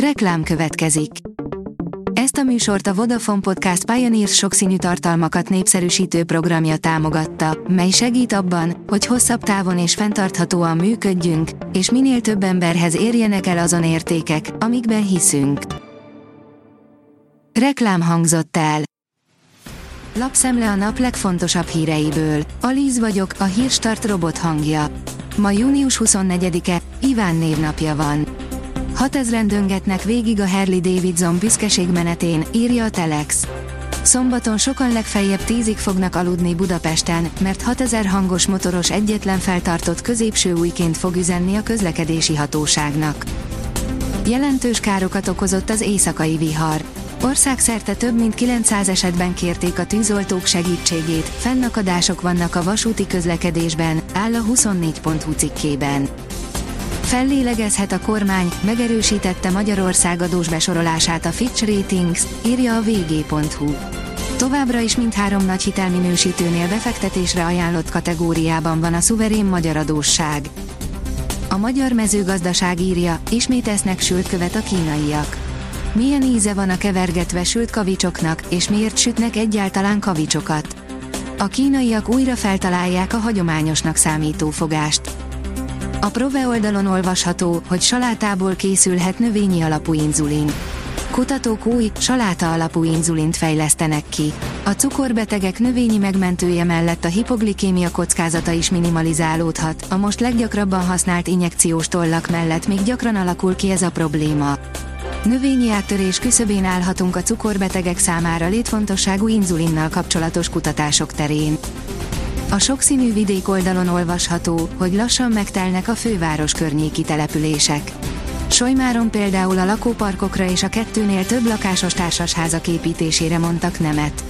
Reklám következik. Ezt a műsort a Vodafone Podcast Pioneers sokszínű tartalmakat népszerűsítő programja támogatta, mely segít abban, hogy hosszabb távon és fenntarthatóan működjünk, és minél több emberhez érjenek el azon értékek, amikben hiszünk. Reklám hangzott el. Lapszemle a nap legfontosabb híreiből. Alíz vagyok, a hírstart robot hangja. Ma június 24-e, Iván névnapja van. 6000-en döngetnek végig a Harley Davidson büszkeségmenetén, írja a Telex. Szombaton sokan legfeljebb tízig fognak aludni Budapesten, mert 6000 hangos motoros egyetlen feltartott középső újként fog üzenni a közlekedési hatóságnak. Jelentős károkat okozott az éjszakai vihar. Országszerte több mint 900 esetben kérték a tűzoltók segítségét, fennakadások vannak a vasúti közlekedésben, áll a 24.hu cikkében. Fellélegezhet a kormány, megerősítette Magyarország adós besorolását a Fitch Ratings, írja a vg.hu. Továbbra is mindhárom nagy hitelminősítőnél befektetésre ajánlott kategóriában van a szuverén magyar adósság. A magyar mezőgazdaság írja, ismét esznek sült követ a kínaiak. Milyen íze van a kevergetve sült kavicsoknak, és miért sütnek egyáltalán kavicsokat? A kínaiak újra feltalálják a hagyományosnak számító fogást. A Prove oldalon olvasható, hogy salátából készülhet növényi alapú inzulin. Kutatók új, saláta alapú inzulint fejlesztenek ki. A cukorbetegek növényi megmentője mellett a hipoglikémia kockázata is minimalizálódhat, a most leggyakrabban használt injekciós tollak mellett még gyakran alakul ki ez a probléma. Növényi áttörés küszöbén állhatunk a cukorbetegek számára létfontosságú inzulinnal kapcsolatos kutatások terén. A sokszínű vidék oldalon olvasható, hogy lassan megtelnek a főváros környéki települések. Solymáron például a lakóparkokra és a kettőnél több lakásos társasházak építésére mondtak nemet.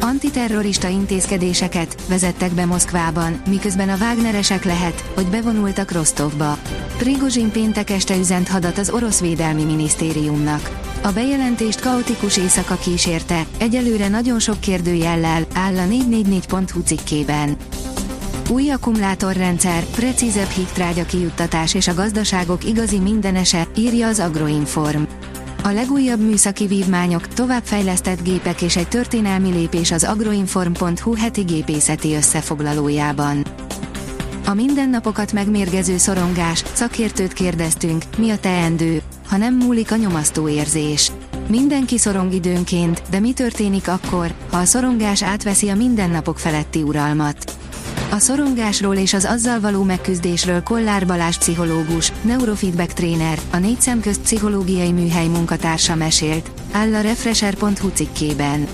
Antiterrorista intézkedéseket vezettek be Moszkvában, miközben a Wagneresek lehet, hogy bevonultak Rostovba. Prigozsin péntek este üzent hadat az orosz védelmi minisztériumnak. A bejelentést kaotikus éjszaka kísérte, egyelőre nagyon sok kérdőjellel, áll a 444.hu cikkében. Új akkumulátorrendszer, precízebb hígtrágya kijuttatás és a gazdaságok igazi mindenese, írja az Agroinform. A legújabb műszaki vívmányok, továbbfejlesztett gépek és egy történelmi lépés az agroinform.hu heti gépészeti összefoglalójában. A mindennapokat megmérgező szorongás, szakértőt kérdeztünk, mi a teendő, ha nem múlik a nyomasztó érzés. Mindenki szorong időnként, de mi történik akkor, ha a szorongás átveszi a mindennapok feletti uralmat? A szorongásról és az azzal való megküzdésről Kollár Balázs pszichológus, neurofeedback tréner, a négy szemközt pszichológiai műhely munkatársa mesélt, áll a Refresher.hu cikkében.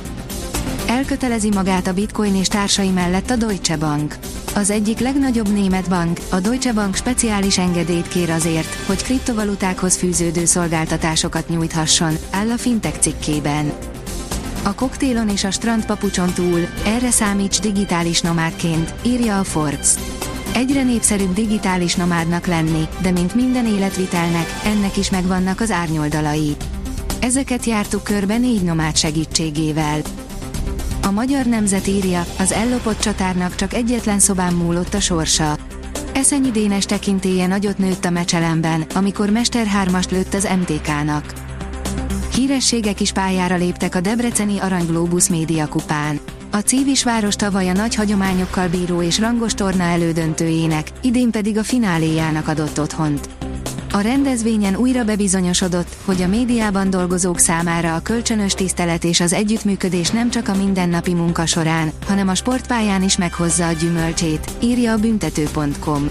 Elkötelezi magát a bitcoin és társai mellett a Deutsche Bank. Az egyik legnagyobb német bank, a Deutsche Bank speciális engedélyt kér azért, hogy kriptovalutákhoz fűződő szolgáltatásokat nyújthasson, áll a fintech cikkében. A koktélon és a strandpapucson túl, erre számíts digitális nomádként, írja a Forbes. Egyre népszerűbb digitális nomádnak lenni, de mint minden életvitelnek, ennek is megvannak az árnyoldalai. Ezeket jártuk körbe négy nomád segítségével. A magyar nemzet írja, az ellopott csatárnak csak egyetlen szobán múlott a sorsa. Eszenyi Dénes tekintélye nagyot nőtt a mecselemben, amikor Mester 3-ast lőtt az MTK-nak. Hírességek is pályára léptek a Debreceni Arany Globus Média kupán. A Cívis város tavaly a nagy hagyományokkal bíró és rangos torna elődöntőjének, idén pedig a fináléjának adott otthont. A rendezvényen újra bebizonyosodott, hogy a médiában dolgozók számára a kölcsönös tisztelet és az együttműködés nem csak a mindennapi munka során, hanem a sportpályán is meghozza a gyümölcsét, írja a büntető.com.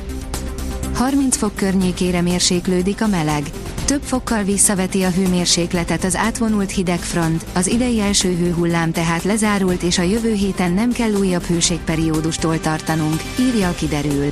30 fok környékére mérséklődik a meleg. Több fokkal visszaveti a hőmérsékletet az átvonult hideg front, az idei első hőhullám tehát lezárult és a jövő héten nem kell újabb hőségperiódustól tartanunk, írja a kiderül.